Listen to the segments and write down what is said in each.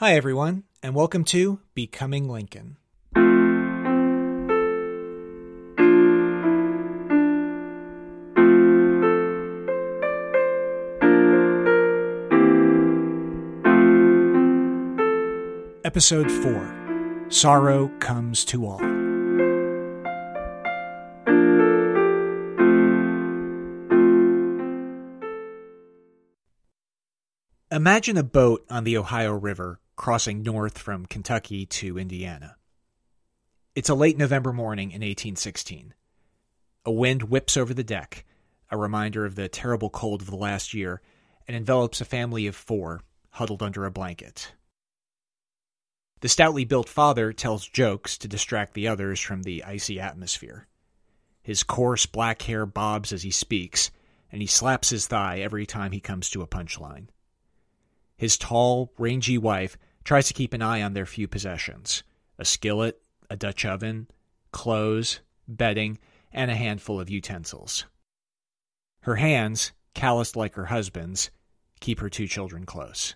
Hi, everyone, and welcome to Becoming Lincoln. Episode 4 Sorrow Comes to All. Imagine a boat on the Ohio River crossing north from Kentucky to Indiana. It's a late November morning in 1816. A wind whips over the deck, a reminder of the terrible cold of the last year, and envelops a family of four huddled under a blanket. The stoutly built father tells jokes to distract the others from the icy atmosphere. His coarse black hair bobs as he speaks, and he slaps his thigh every time he comes to a punchline. His tall, rangy wife tries to keep an eye on their few possessions a skillet, a Dutch oven, clothes, bedding, and a handful of utensils. Her hands, calloused like her husband's, keep her two children close.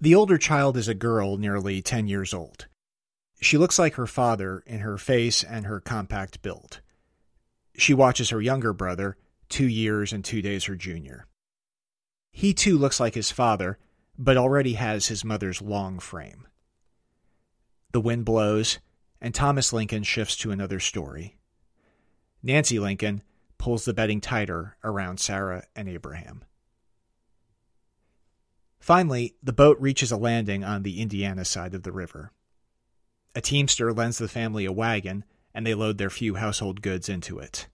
The older child is a girl nearly 10 years old. She looks like her father in her face and her compact build. She watches her younger brother, two years and two days her junior. He too looks like his father, but already has his mother's long frame. The wind blows, and Thomas Lincoln shifts to another story. Nancy Lincoln pulls the bedding tighter around Sarah and Abraham. Finally, the boat reaches a landing on the Indiana side of the river. A teamster lends the family a wagon, and they load their few household goods into it.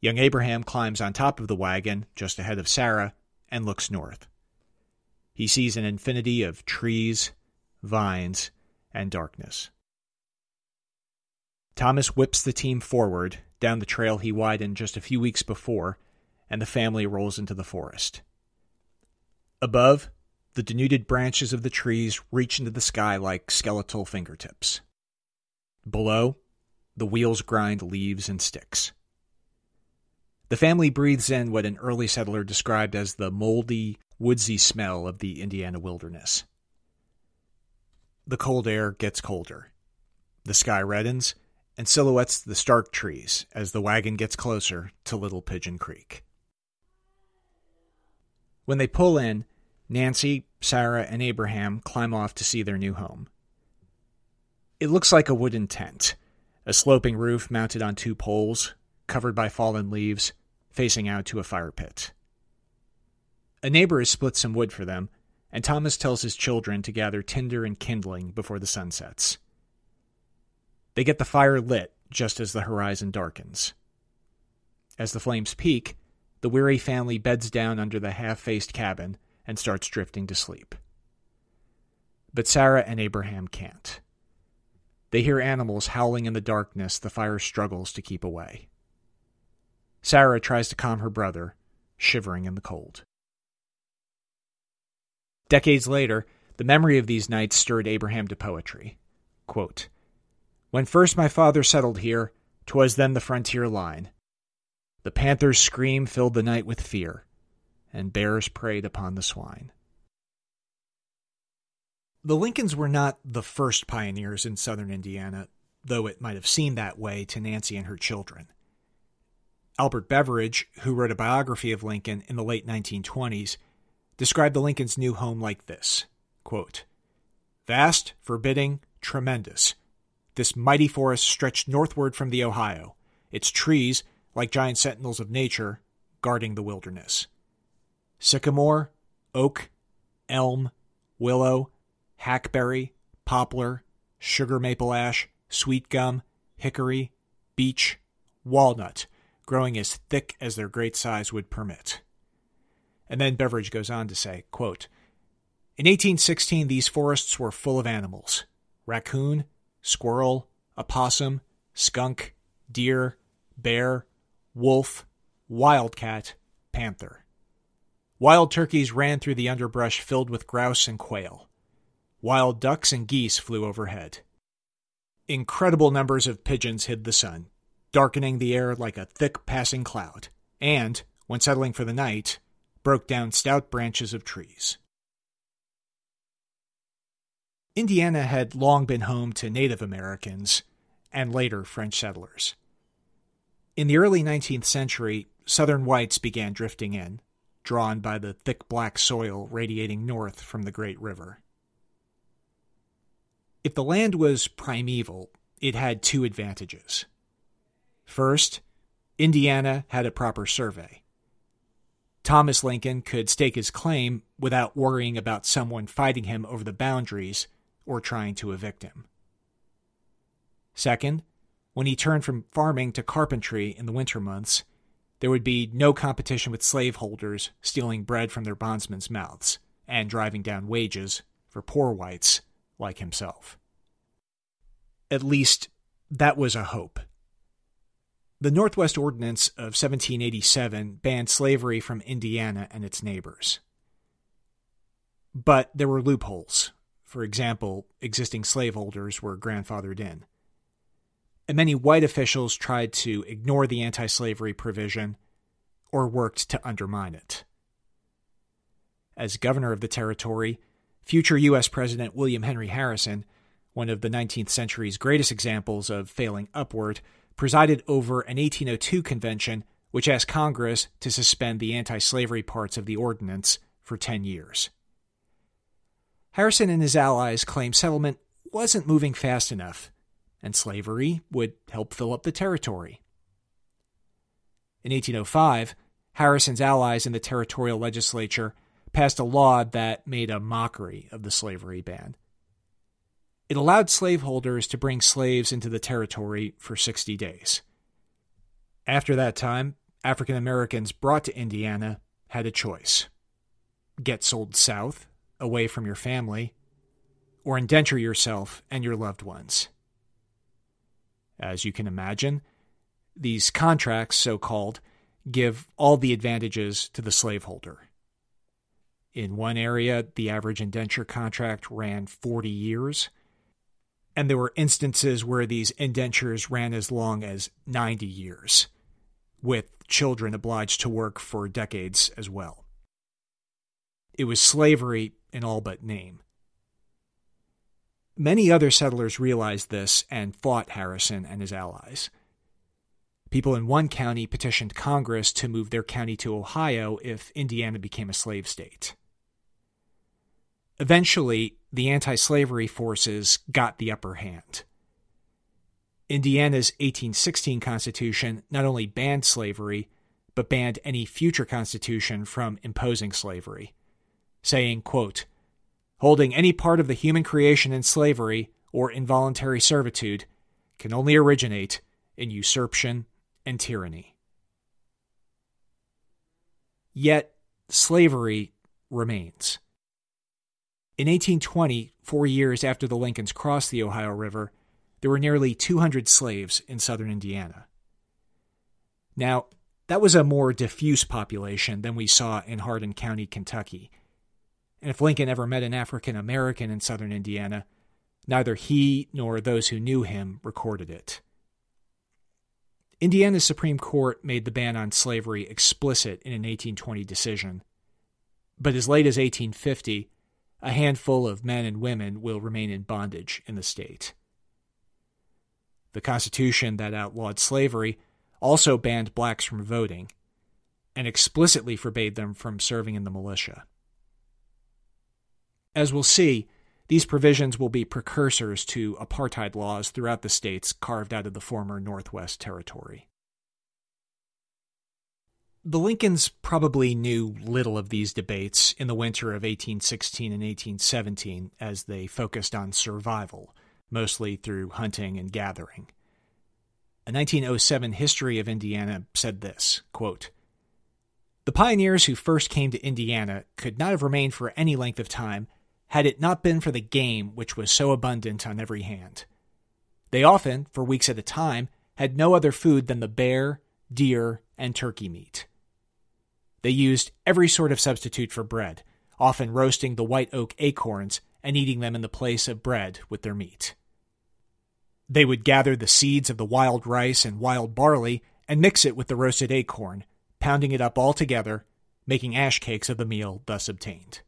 Young Abraham climbs on top of the wagon, just ahead of Sarah, and looks north. He sees an infinity of trees, vines, and darkness. Thomas whips the team forward down the trail he widened just a few weeks before, and the family rolls into the forest. Above, the denuded branches of the trees reach into the sky like skeletal fingertips. Below, the wheels grind leaves and sticks. The family breathes in what an early settler described as the moldy, woodsy smell of the Indiana wilderness. The cold air gets colder. The sky reddens and silhouettes the stark trees as the wagon gets closer to Little Pigeon Creek. When they pull in, Nancy, Sarah, and Abraham climb off to see their new home. It looks like a wooden tent, a sloping roof mounted on two poles, covered by fallen leaves, facing out to a fire pit. A neighbor has split some wood for them, and Thomas tells his children to gather tinder and kindling before the sun sets. They get the fire lit just as the horizon darkens. As the flames peak, the weary family beds down under the half faced cabin and starts drifting to sleep. But Sarah and Abraham can't. They hear animals howling in the darkness the fire struggles to keep away. Sarah tries to calm her brother, shivering in the cold. Decades later, the memory of these nights stirred Abraham to poetry. Quote, when first my father settled here, 'twas then the frontier line. The panther's scream filled the night with fear, and bears preyed upon the swine. The Lincolns were not the first pioneers in southern Indiana, though it might have seemed that way to Nancy and her children. Albert Beveridge, who wrote a biography of Lincoln in the late 1920s, described the Lincoln's new home like this quote, Vast, forbidding, tremendous. This mighty forest stretched northward from the Ohio, its trees, like giant sentinels of nature, guarding the wilderness. Sycamore, oak, elm, willow, hackberry, poplar, sugar maple ash, sweet gum, hickory, beech, walnut growing as thick as their great size would permit. And then Beveridge goes on to say, quote, In 1816, these forests were full of animals raccoon, squirrel, opossum, skunk, deer, bear, wolf, wildcat, panther. Wild turkeys ran through the underbrush filled with grouse and quail. Wild ducks and geese flew overhead. Incredible numbers of pigeons hid the sun, darkening the air like a thick passing cloud, and, when settling for the night, broke down stout branches of trees. Indiana had long been home to Native Americans and later French settlers. In the early 19th century, Southern whites began drifting in, drawn by the thick black soil radiating north from the great river. If the land was primeval, it had two advantages. First, Indiana had a proper survey. Thomas Lincoln could stake his claim without worrying about someone fighting him over the boundaries or trying to evict him. Second, when he turned from farming to carpentry in the winter months, there would be no competition with slaveholders stealing bread from their bondsmen's mouths and driving down wages for poor whites like himself. At least, that was a hope. The Northwest Ordinance of 1787 banned slavery from Indiana and its neighbors. But there were loopholes. For example, existing slaveholders were grandfathered in and many white officials tried to ignore the anti slavery provision or worked to undermine it. As governor of the territory, future U.S. President William Henry Harrison, one of the 19th century's greatest examples of failing upward, presided over an 1802 convention which asked Congress to suspend the anti slavery parts of the ordinance for 10 years. Harrison and his allies claimed settlement wasn't moving fast enough and slavery would help fill up the territory. In 1805, Harrison's allies in the territorial legislature passed a law that made a mockery of the slavery ban. It allowed slaveholders to bring slaves into the territory for 60 days. After that time, African Americans brought to Indiana had a choice get sold south, away from your family, or indenture yourself and your loved ones. As you can imagine, these contracts, so called, give all the advantages to the slaveholder. In one area, the average indenture contract ran 40 years, and there were instances where these indentures ran as long as 90 years, with children obliged to work for decades as well. It was slavery in all but name. Many other settlers realized this and fought Harrison and his allies. People in one county petitioned Congress to move their county to Ohio if Indiana became a slave state. Eventually, the anti slavery forces got the upper hand. Indiana's 1816 Constitution not only banned slavery, but banned any future constitution from imposing slavery, saying, quote, holding any part of the human creation in slavery or involuntary servitude can only originate in usurpation and tyranny. Yet, slavery remains. In 1820, four years after the Lincolns crossed the Ohio River, there were nearly 200 slaves in southern Indiana. Now, that was a more diffuse population than we saw in Hardin County, Kentucky, and if Lincoln ever met an African American in southern Indiana, neither he nor those who knew him recorded it. Indiana's Supreme Court made the ban on slavery explicit in an 1820 decision. But as late as 1850, a handful of men and women will remain in bondage in the state. The Constitution that outlawed slavery also banned blacks from voting and explicitly forbade them from serving in the militia. As we'll see, these provisions will be precursors to apartheid laws throughout the states carved out of the former Northwest Territory. The Lincolns probably knew little of these debates in the winter of 1816 and 1817 as they focused on survival, mostly through hunting and gathering. A 1907 history of Indiana said this quote, The pioneers who first came to Indiana could not have remained for any length of time had it not been for the game which was so abundant on every hand. They often, for weeks at a time, had no other food than the bear, deer, and turkey meat. They used every sort of substitute for bread, often roasting the white oak acorns and eating them in the place of bread with their meat. They would gather the seeds of the wild rice and wild barley and mix it with the roasted acorn, pounding it up all together, making ash cakes of the meal thus obtained.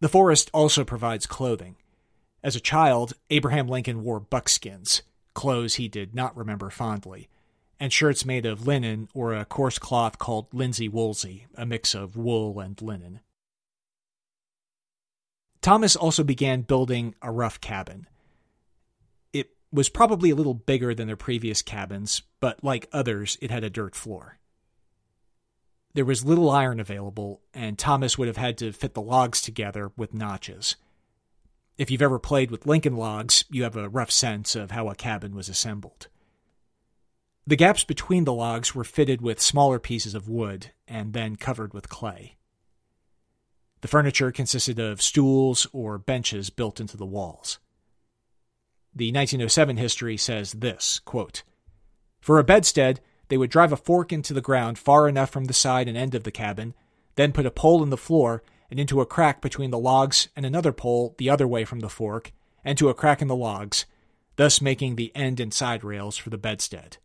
The forest also provides clothing. As a child, Abraham Lincoln wore buckskins, clothes he did not remember fondly, and shirts made of linen or a coarse cloth called linsey woolsey, a mix of wool and linen. Thomas also began building a rough cabin. It was probably a little bigger than their previous cabins, but like others, it had a dirt floor. There was little iron available, and Thomas would have had to fit the logs together with notches. If you've ever played with Lincoln logs, you have a rough sense of how a cabin was assembled. The gaps between the logs were fitted with smaller pieces of wood and then covered with clay. The furniture consisted of stools or benches built into the walls. The 1907 history says this quote, For a bedstead, they would drive a fork into the ground far enough from the side and end of the cabin, then put a pole in the floor and into a crack between the logs and another pole the other way from the fork, and to a crack in the logs, thus making the end and side rails for the bedstead.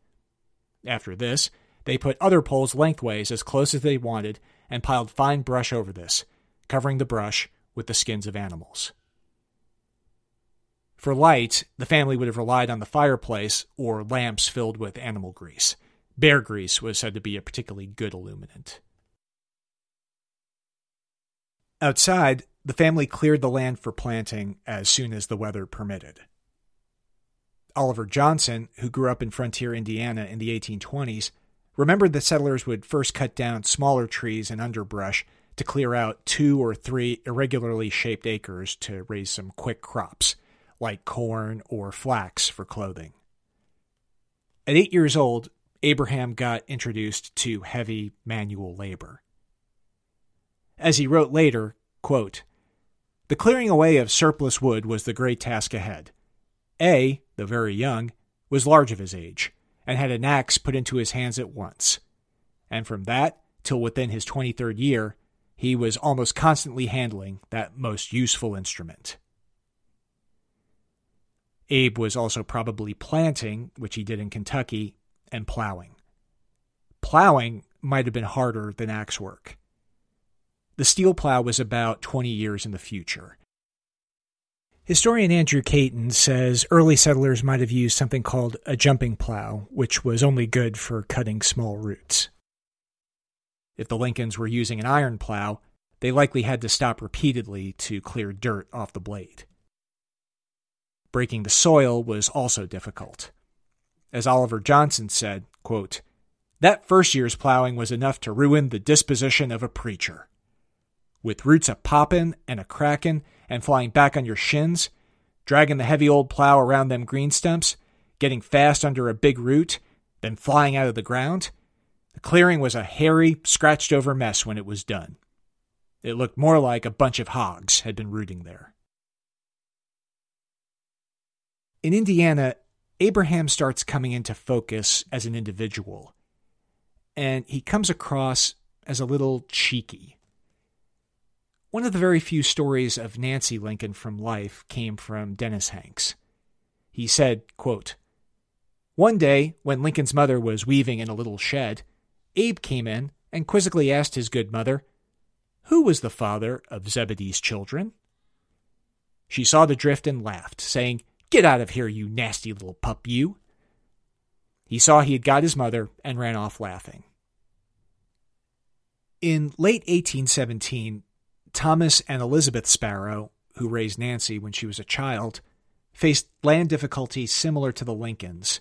After this, they put other poles lengthways as close as they wanted and piled fine brush over this, covering the brush with the skins of animals. For light, the family would have relied on the fireplace or lamps filled with animal grease. Bear grease was said to be a particularly good illuminant. Outside, the family cleared the land for planting as soon as the weather permitted. Oliver Johnson, who grew up in frontier Indiana in the 1820s, remembered that settlers would first cut down smaller trees and underbrush to clear out two or three irregularly shaped acres to raise some quick crops, like corn or flax for clothing. At eight years old, Abraham got introduced to heavy manual labor. As he wrote later, quote, The clearing away of surplus wood was the great task ahead. A, though very young, was large of his age, and had an axe put into his hands at once. And from that till within his twenty third year, he was almost constantly handling that most useful instrument. Abe was also probably planting, which he did in Kentucky, and plowing. Plowing might have been harder than axe work. The steel plow was about 20 years in the future. Historian Andrew Cayton says early settlers might have used something called a jumping plow, which was only good for cutting small roots. If the Lincolns were using an iron plow, they likely had to stop repeatedly to clear dirt off the blade. Breaking the soil was also difficult. As Oliver Johnson said, quote, That first year's plowing was enough to ruin the disposition of a preacher. With roots a poppin' and a crackin' and flying back on your shins, dragging the heavy old plow around them green stumps, getting fast under a big root, then flying out of the ground, the clearing was a hairy, scratched over mess when it was done. It looked more like a bunch of hogs had been rooting there. In Indiana, Abraham starts coming into focus as an individual, and he comes across as a little cheeky. One of the very few stories of Nancy Lincoln from life came from Dennis Hanks. He said, quote, One day, when Lincoln's mother was weaving in a little shed, Abe came in and quizzically asked his good mother, Who was the father of Zebedee's children? She saw the drift and laughed, saying, Get out of here, you nasty little pup, you. He saw he had got his mother and ran off laughing. In late 1817, Thomas and Elizabeth Sparrow, who raised Nancy when she was a child, faced land difficulties similar to the Lincolns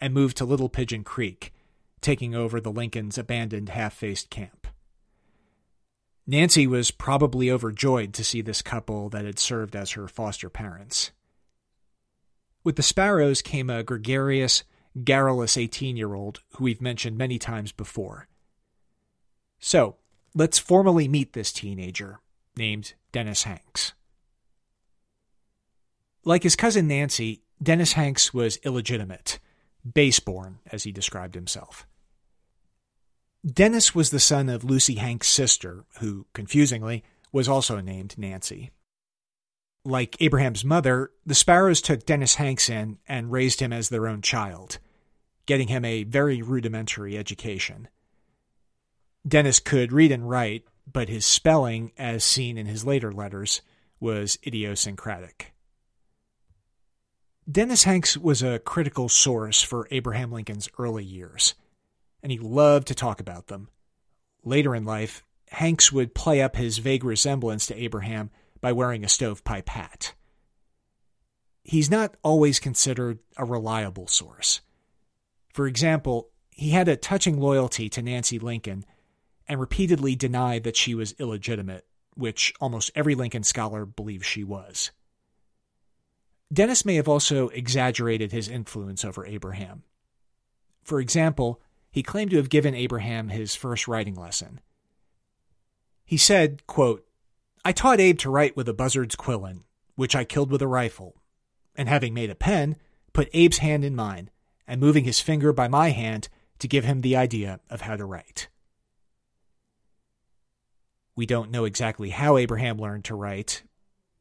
and moved to Little Pigeon Creek, taking over the Lincolns' abandoned half faced camp. Nancy was probably overjoyed to see this couple that had served as her foster parents. With the Sparrows came a gregarious, garrulous 18 year old who we've mentioned many times before. So, let's formally meet this teenager, named Dennis Hanks. Like his cousin Nancy, Dennis Hanks was illegitimate, baseborn, as he described himself. Dennis was the son of Lucy Hanks' sister, who, confusingly, was also named Nancy. Like Abraham's mother, the Sparrows took Dennis Hanks in and raised him as their own child, getting him a very rudimentary education. Dennis could read and write, but his spelling, as seen in his later letters, was idiosyncratic. Dennis Hanks was a critical source for Abraham Lincoln's early years, and he loved to talk about them. Later in life, Hanks would play up his vague resemblance to Abraham by wearing a stovepipe hat. He's not always considered a reliable source. For example, he had a touching loyalty to Nancy Lincoln and repeatedly denied that she was illegitimate, which almost every Lincoln scholar believes she was. Dennis may have also exaggerated his influence over Abraham. For example, he claimed to have given Abraham his first writing lesson. He said, quote, I taught Abe to write with a buzzard's quillin, which I killed with a rifle, and having made a pen, put Abe's hand in mine, and moving his finger by my hand to give him the idea of how to write. We don't know exactly how Abraham learned to write,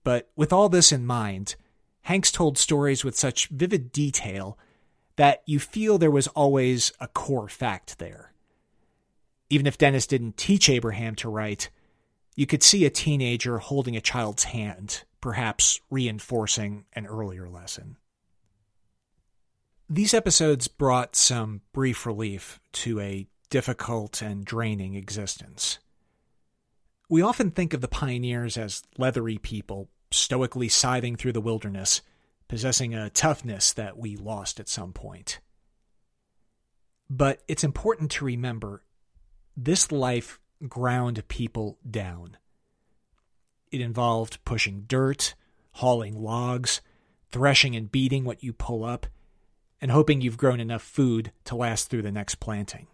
but with all this in mind, Hanks told stories with such vivid detail that you feel there was always a core fact there. Even if Dennis didn't teach Abraham to write, you could see a teenager holding a child's hand, perhaps reinforcing an earlier lesson. These episodes brought some brief relief to a difficult and draining existence. We often think of the pioneers as leathery people stoically scything through the wilderness, possessing a toughness that we lost at some point. But it's important to remember this life ground people down. It involved pushing dirt, hauling logs, threshing and beating what you pull up, and hoping you've grown enough food to last through the next planting.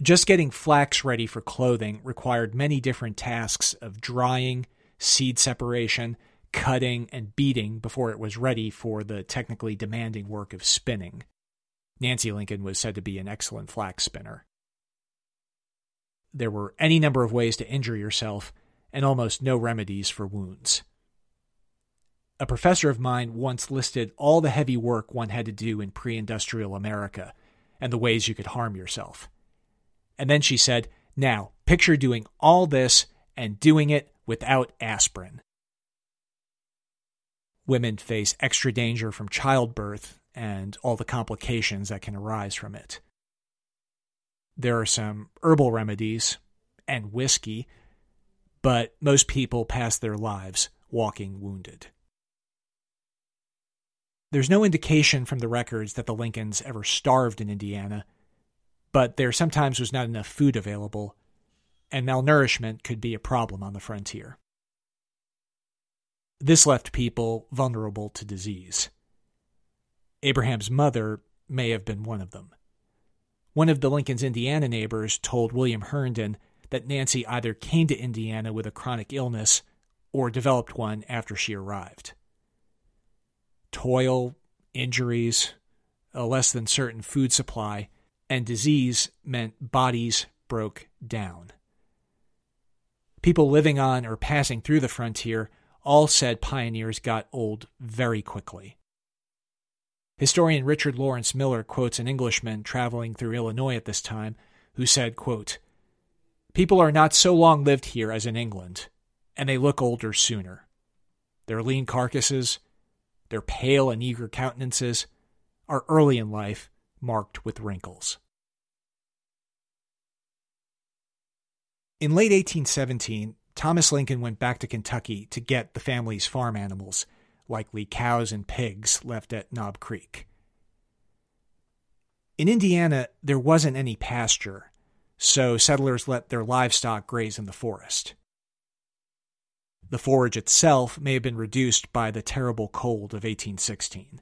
Just getting flax ready for clothing required many different tasks of drying, seed separation, cutting, and beating before it was ready for the technically demanding work of spinning. Nancy Lincoln was said to be an excellent flax spinner. There were any number of ways to injure yourself, and almost no remedies for wounds. A professor of mine once listed all the heavy work one had to do in pre industrial America and the ways you could harm yourself. And then she said, Now, picture doing all this and doing it without aspirin. Women face extra danger from childbirth and all the complications that can arise from it. There are some herbal remedies and whiskey, but most people pass their lives walking wounded. There's no indication from the records that the Lincolns ever starved in Indiana, but there sometimes was not enough food available and malnourishment could be a problem on the frontier. This left people vulnerable to disease. Abraham's mother may have been one of them. One of the Lincoln's Indiana neighbors told William Herndon that Nancy either came to Indiana with a chronic illness or developed one after she arrived. Toil, injuries, a less than certain food supply, and disease meant bodies broke down. People living on or passing through the frontier all said pioneers got old very quickly. Historian Richard Lawrence Miller quotes an Englishman traveling through Illinois at this time who said, quote, People are not so long lived here as in England, and they look older sooner. Their lean carcasses, their pale and eager countenances, are early in life marked with wrinkles. In late 1817, Thomas Lincoln went back to Kentucky to get the family's farm animals, likely cows and pigs left at Knob Creek. In Indiana, there wasn't any pasture, so settlers let their livestock graze in the forest. The forage itself may have been reduced by the terrible cold of 1816.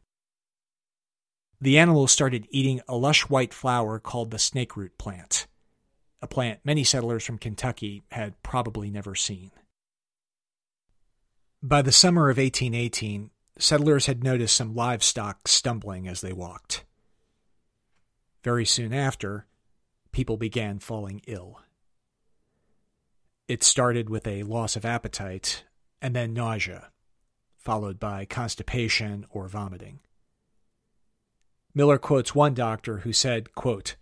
The animals started eating a lush white flower called the snakeroot plant a plant many settlers from Kentucky had probably never seen. By the summer of 1818, settlers had noticed some livestock stumbling as they walked. Very soon after, people began falling ill. It started with a loss of appetite and then nausea, followed by constipation or vomiting. Miller quotes one doctor who said, quote,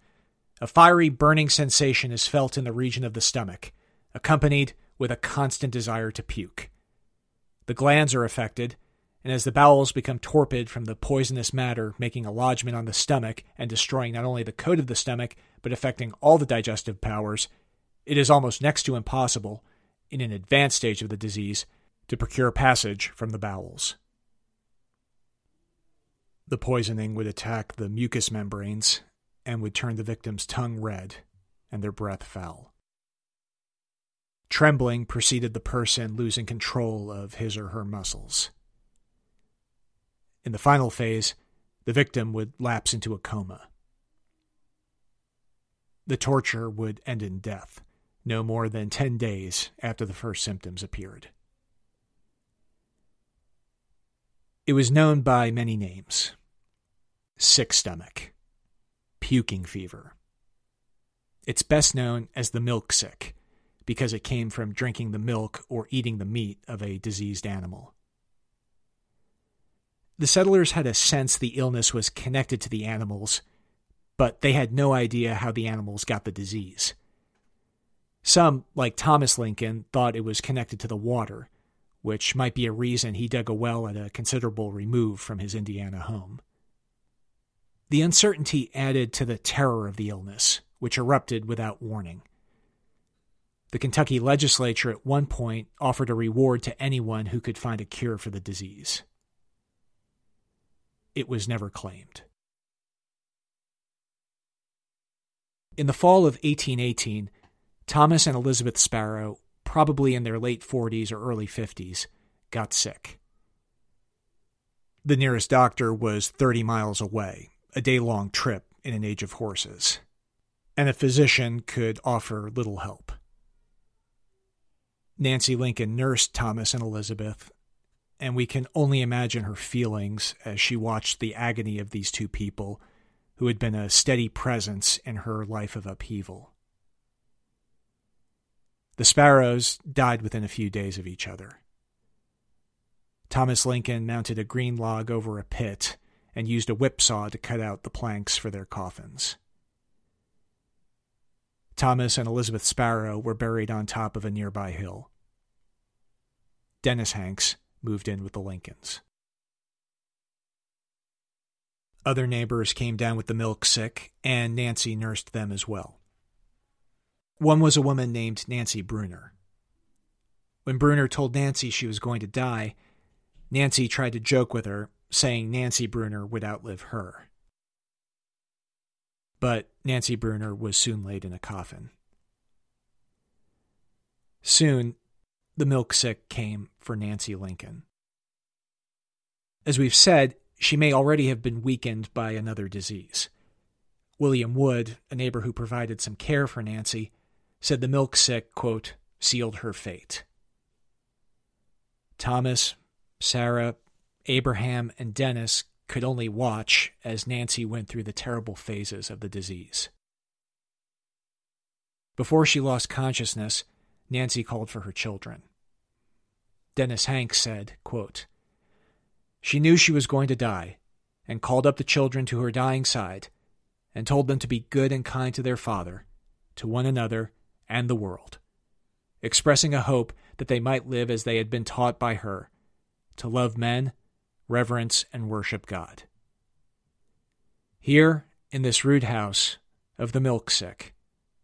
a fiery, burning sensation is felt in the region of the stomach, accompanied with a constant desire to puke. The glands are affected, and as the bowels become torpid from the poisonous matter making a lodgment on the stomach and destroying not only the coat of the stomach, but affecting all the digestive powers, it is almost next to impossible, in an advanced stage of the disease, to procure passage from the bowels. The poisoning would attack the mucous membranes and would turn the victim's tongue red and their breath foul. Trembling preceded the person losing control of his or her muscles. In the final phase, the victim would lapse into a coma. The torture would end in death, no more than 10 days after the first symptoms appeared. It was known by many names sick stomach, puking fever. It's best known as the milk sick because it came from drinking the milk or eating the meat of a diseased animal. The settlers had a sense the illness was connected to the animals, but they had no idea how the animals got the disease. Some, like Thomas Lincoln, thought it was connected to the water, which might be a reason he dug a well at a considerable remove from his Indiana home. The uncertainty added to the terror of the illness, which erupted without warning. The Kentucky legislature at one point offered a reward to anyone who could find a cure for the disease it was never claimed. In the fall of 1818, Thomas and Elizabeth Sparrow, probably in their late 40s or early 50s, got sick. The nearest doctor was 30 miles away, a day long trip in an age of horses, and a physician could offer little help. Nancy Lincoln nursed Thomas and Elizabeth and we can only imagine her feelings as she watched the agony of these two people who had been a steady presence in her life of upheaval. The Sparrows died within a few days of each other. Thomas Lincoln mounted a green log over a pit and used a whipsaw to cut out the planks for their coffins. Thomas and Elizabeth Sparrow were buried on top of a nearby hill. Dennis Hanks moved in with the Lincolns. Other neighbors came down with the milk sick, and Nancy nursed them as well. One was a woman named Nancy Brooner. When Brooner told Nancy she was going to die, Nancy tried to joke with her, saying Nancy Brooner would outlive her. But Nancy Brooner was soon laid in a coffin. Soon, the milk sick came for Nancy Lincoln. As we've said, she may already have been weakened by another disease. William Wood, a neighbor who provided some care for Nancy, said the milk sick, quote, sealed her fate. Thomas, Sarah, Abraham, and Dennis could only watch as Nancy went through the terrible phases of the disease. Before she lost consciousness, Nancy called for her children. Dennis Hanks said, quote, She knew she was going to die, and called up the children to her dying side, and told them to be good and kind to their father, to one another, and the world, expressing a hope that they might live as they had been taught by her, to love men, reverence, and worship God. Here, in this rude house of the milk sick,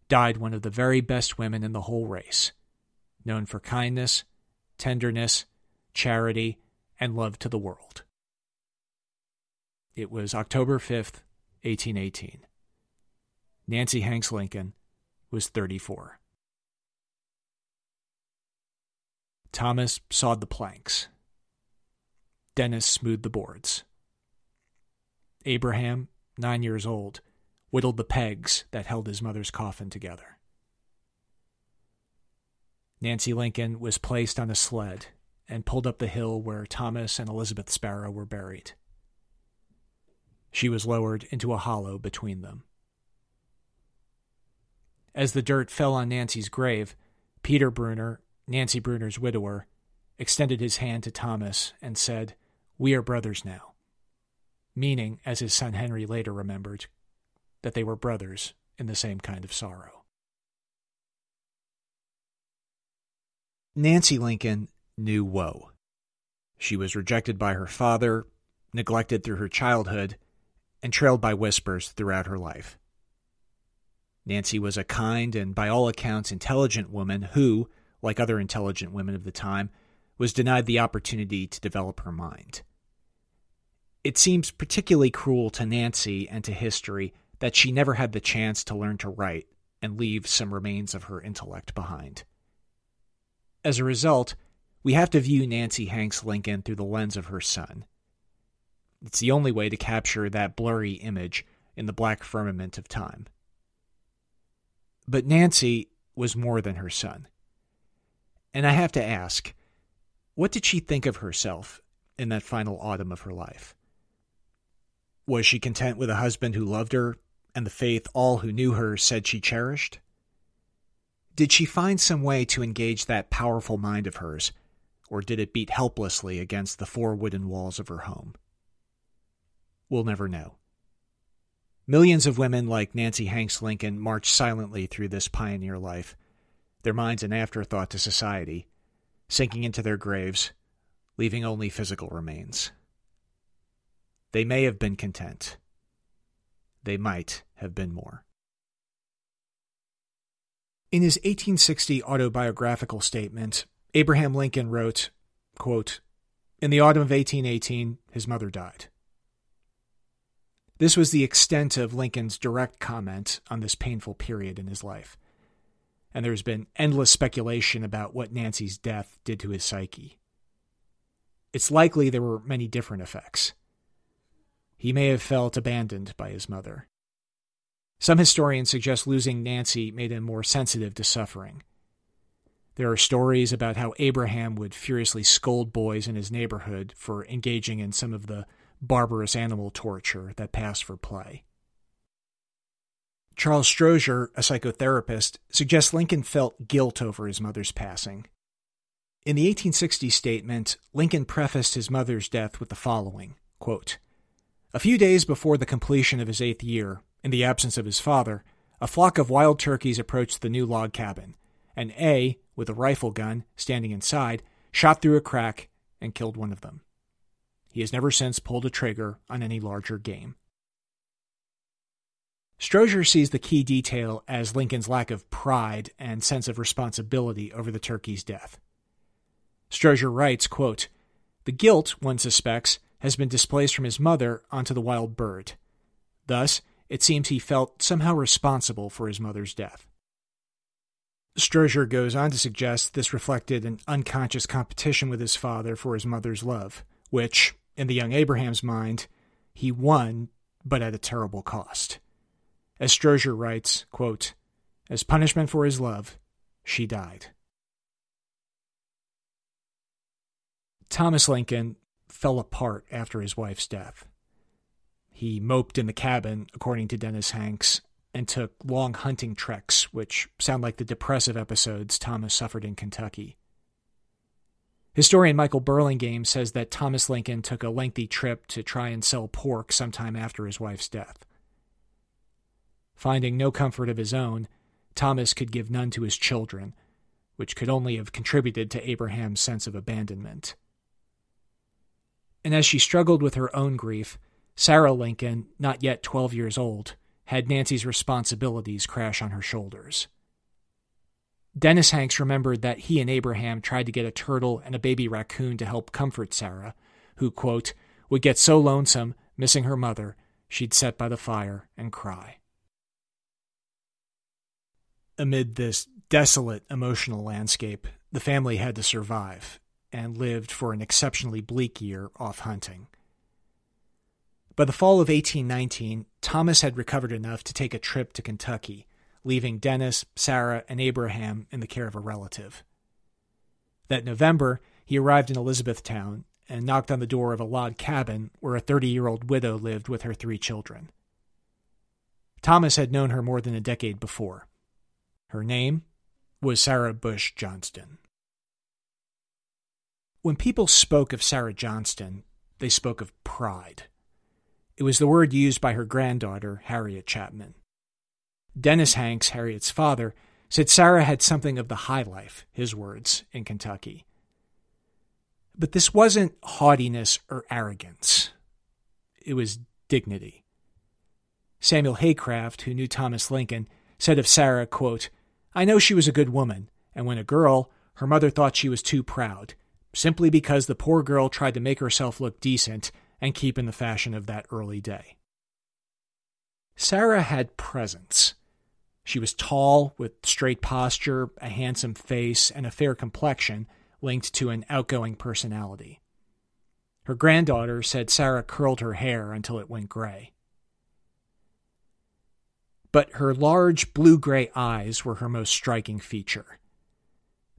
died one of the very best women in the whole race known for kindness, tenderness, charity, and love to the world. It was October 5th, 1818. Nancy Hanks Lincoln was 34. Thomas sawed the planks. Dennis smoothed the boards. Abraham, nine years old, whittled the pegs that held his mother's coffin together. Nancy Lincoln was placed on a sled and pulled up the hill where Thomas and Elizabeth Sparrow were buried. She was lowered into a hollow between them. As the dirt fell on Nancy's grave, Peter Brooner, Nancy Brooner's widower, extended his hand to Thomas and said, We are brothers now. Meaning, as his son Henry later remembered, that they were brothers in the same kind of sorrow. Nancy Lincoln knew woe. She was rejected by her father, neglected through her childhood, and trailed by whispers throughout her life. Nancy was a kind and, by all accounts, intelligent woman who, like other intelligent women of the time, was denied the opportunity to develop her mind. It seems particularly cruel to Nancy and to history that she never had the chance to learn to write and leave some remains of her intellect behind. As a result, we have to view Nancy Hanks Lincoln through the lens of her son. It's the only way to capture that blurry image in the black firmament of time. But Nancy was more than her son. And I have to ask, what did she think of herself in that final autumn of her life? Was she content with a husband who loved her and the faith all who knew her said she cherished? Did she find some way to engage that powerful mind of hers, or did it beat helplessly against the four wooden walls of her home? We'll never know. Millions of women like Nancy Hanks Lincoln marched silently through this pioneer life, their minds an afterthought to society, sinking into their graves, leaving only physical remains. They may have been content. They might have been more. In his 1860 autobiographical statement, Abraham Lincoln wrote, quote, In the autumn of 1818, his mother died. This was the extent of Lincoln's direct comment on this painful period in his life. And there's been endless speculation about what Nancy's death did to his psyche. It's likely there were many different effects. He may have felt abandoned by his mother. Some historians suggest losing Nancy made him more sensitive to suffering. There are stories about how Abraham would furiously scold boys in his neighborhood for engaging in some of the barbarous animal torture that passed for play. Charles Strozier, a psychotherapist, suggests Lincoln felt guilt over his mother's passing. In the 1860 statement, Lincoln prefaced his mother's death with the following quote, A few days before the completion of his eighth year, in the absence of his father, a flock of wild turkeys approached the new log cabin, and A, with a rifle gun, standing inside, shot through a crack and killed one of them. He has never since pulled a trigger on any larger game. Strozier sees the key detail as Lincoln's lack of pride and sense of responsibility over the turkey's death. Strozier writes, quote, The guilt, one suspects, has been displaced from his mother onto the wild bird. Thus, it seems he felt somehow responsible for his mother's death. Strozier goes on to suggest this reflected an unconscious competition with his father for his mother's love, which, in the young Abraham's mind, he won, but at a terrible cost. As Strozier writes, quote, As punishment for his love, she died. Thomas Lincoln fell apart after his wife's death. He moped in the cabin, according to Dennis Hanks, and took long hunting treks, which sound like the depressive episodes Thomas suffered in Kentucky. Historian Michael Burlingame says that Thomas Lincoln took a lengthy trip to try and sell pork sometime after his wife's death. Finding no comfort of his own, Thomas could give none to his children, which could only have contributed to Abraham's sense of abandonment. And as she struggled with her own grief, Sarah Lincoln, not yet 12 years old, had Nancy's responsibilities crash on her shoulders. Dennis Hanks remembered that he and Abraham tried to get a turtle and a baby raccoon to help comfort Sarah, who, quote, would get so lonesome, missing her mother, she'd sit by the fire and cry. Amid this desolate emotional landscape, the family had to survive and lived for an exceptionally bleak year off hunting. By the fall of 1819, Thomas had recovered enough to take a trip to Kentucky leaving Dennis, Sarah, and Abraham in the care of a relative. That November, he arrived in Elizabethtown and knocked on the door of a log cabin where a 30 year old widow lived with her three children. Thomas had known her more than a decade before. Her name was Sarah Bush Johnston. When people spoke of Sarah Johnston, they spoke of pride. It was the word used by her granddaughter, Harriet Chapman. Dennis Hanks, Harriet's father, said Sarah had something of the high life, his words, in Kentucky. But this wasn't haughtiness or arrogance, it was dignity. Samuel Haycraft, who knew Thomas Lincoln, said of Sarah, quote, I know she was a good woman, and when a girl, her mother thought she was too proud, simply because the poor girl tried to make herself look decent and keep in the fashion of that early day. Sarah had presence. She was tall, with straight posture, a handsome face, and a fair complexion linked to an outgoing personality. Her granddaughter said Sarah curled her hair until it went gray. But her large blue gray eyes were her most striking feature.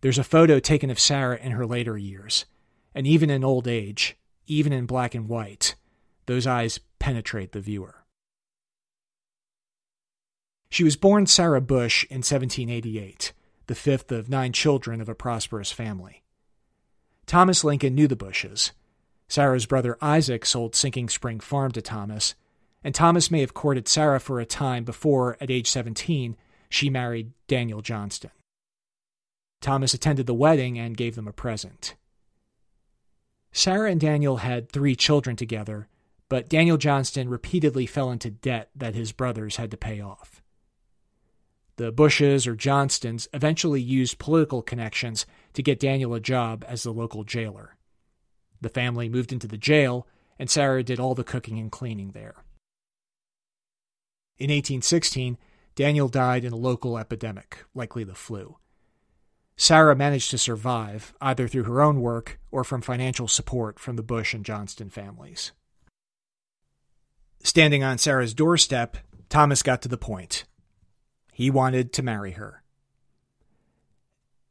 There's a photo taken of Sarah in her later years, and even in old age, even in black and white, those eyes penetrate the viewer. She was born Sarah Bush in 1788, the fifth of nine children of a prosperous family. Thomas Lincoln knew the Bushes. Sarah's brother Isaac sold Sinking Spring Farm to Thomas, and Thomas may have courted Sarah for a time before, at age 17, she married Daniel Johnston. Thomas attended the wedding and gave them a present. Sarah and Daniel had three children together, but Daniel Johnston repeatedly fell into debt that his brothers had to pay off. The Bushes or Johnstons eventually used political connections to get Daniel a job as the local jailer. The family moved into the jail, and Sarah did all the cooking and cleaning there. In 1816, Daniel died in a local epidemic, likely the flu. Sarah managed to survive, either through her own work or from financial support from the Bush and Johnston families. Standing on Sarah's doorstep, Thomas got to the point. He wanted to marry her.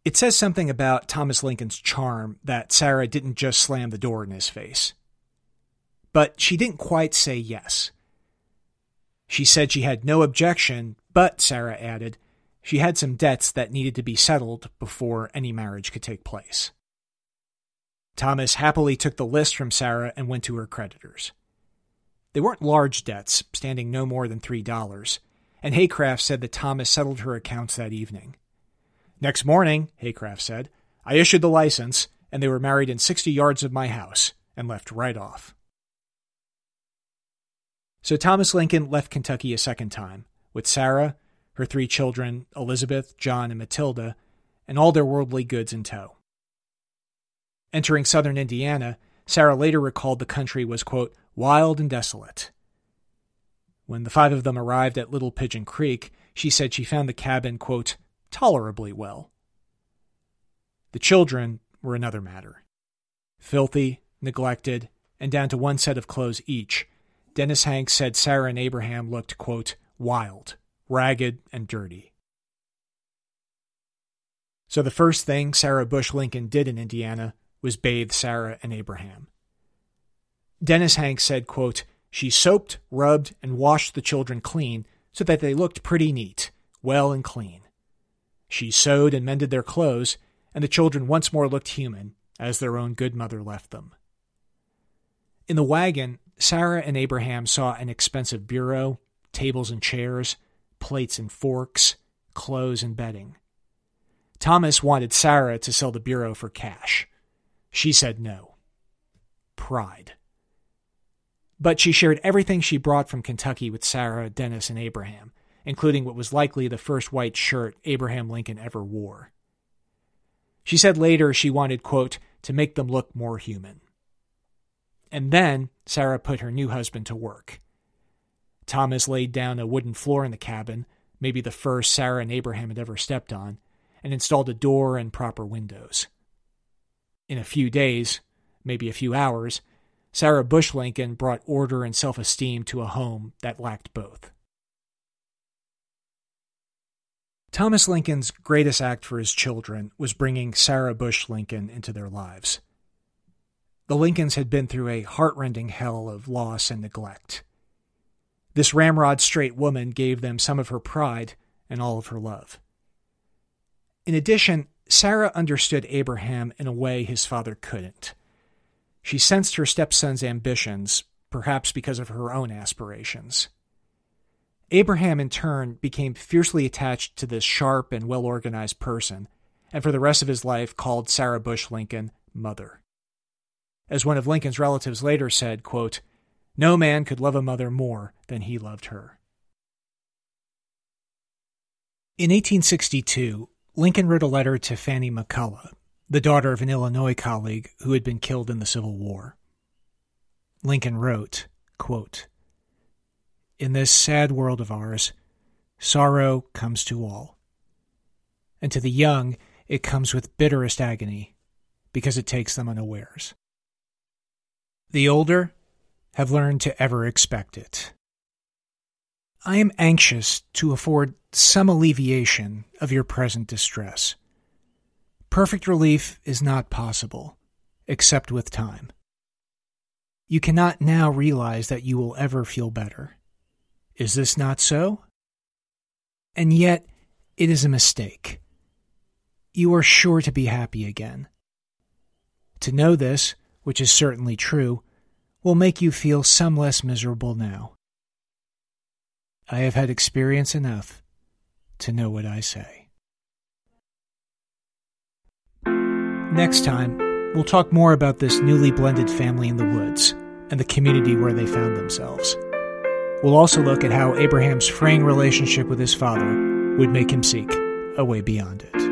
It says something about Thomas Lincoln's charm that Sarah didn't just slam the door in his face. But she didn't quite say yes. She said she had no objection, but, Sarah added, she had some debts that needed to be settled before any marriage could take place. Thomas happily took the list from Sarah and went to her creditors. They weren't large debts, standing no more than $3, and Haycraft said that Thomas settled her accounts that evening. Next morning, Haycraft said, I issued the license, and they were married in 60 yards of my house and left right off. So Thomas Lincoln left Kentucky a second time, with Sarah, her three children, Elizabeth, John, and Matilda, and all their worldly goods in tow. Entering southern Indiana, Sarah later recalled the country was, quote, wild and desolate. When the five of them arrived at Little Pigeon Creek, she said she found the cabin, quote, tolerably well. The children were another matter. Filthy, neglected, and down to one set of clothes each, Dennis Hanks said Sarah and Abraham looked, quote, wild, ragged, and dirty. So the first thing Sarah Bush Lincoln did in Indiana was bathe Sarah and Abraham. Dennis Hanks said, quote, She soaped, rubbed, and washed the children clean so that they looked pretty neat, well and clean. She sewed and mended their clothes, and the children once more looked human, as their own good mother left them. In the wagon, Sarah and Abraham saw an expensive bureau, tables and chairs, plates and forks, clothes and bedding. Thomas wanted Sarah to sell the bureau for cash. She said no. Pride. But she shared everything she brought from Kentucky with Sarah, Dennis, and Abraham, including what was likely the first white shirt Abraham Lincoln ever wore. She said later she wanted, quote, to make them look more human. And then Sarah put her new husband to work. Thomas laid down a wooden floor in the cabin, maybe the first Sarah and Abraham had ever stepped on, and installed a door and proper windows. In a few days, maybe a few hours, Sarah Bush Lincoln brought order and self esteem to a home that lacked both. Thomas Lincoln's greatest act for his children was bringing Sarah Bush Lincoln into their lives. The Lincolns had been through a heartrending hell of loss and neglect. This ramrod straight woman gave them some of her pride and all of her love. In addition, Sarah understood Abraham in a way his father couldn't. She sensed her stepson's ambitions, perhaps because of her own aspirations. Abraham, in turn, became fiercely attached to this sharp and well organized person, and for the rest of his life called Sarah Bush Lincoln mother. As one of Lincoln's relatives later said, quote, No man could love a mother more than he loved her. In 1862, Lincoln wrote a letter to Fanny McCulloch, the daughter of an Illinois colleague who had been killed in the Civil War. Lincoln wrote, quote, In this sad world of ours, sorrow comes to all. And to the young, it comes with bitterest agony because it takes them unawares. The older have learned to ever expect it. I am anxious to afford some alleviation of your present distress. Perfect relief is not possible, except with time. You cannot now realize that you will ever feel better. Is this not so? And yet, it is a mistake. You are sure to be happy again. To know this, which is certainly true, will make you feel some less miserable now. I have had experience enough to know what I say. Next time, we'll talk more about this newly blended family in the woods and the community where they found themselves. We'll also look at how Abraham's fraying relationship with his father would make him seek a way beyond it.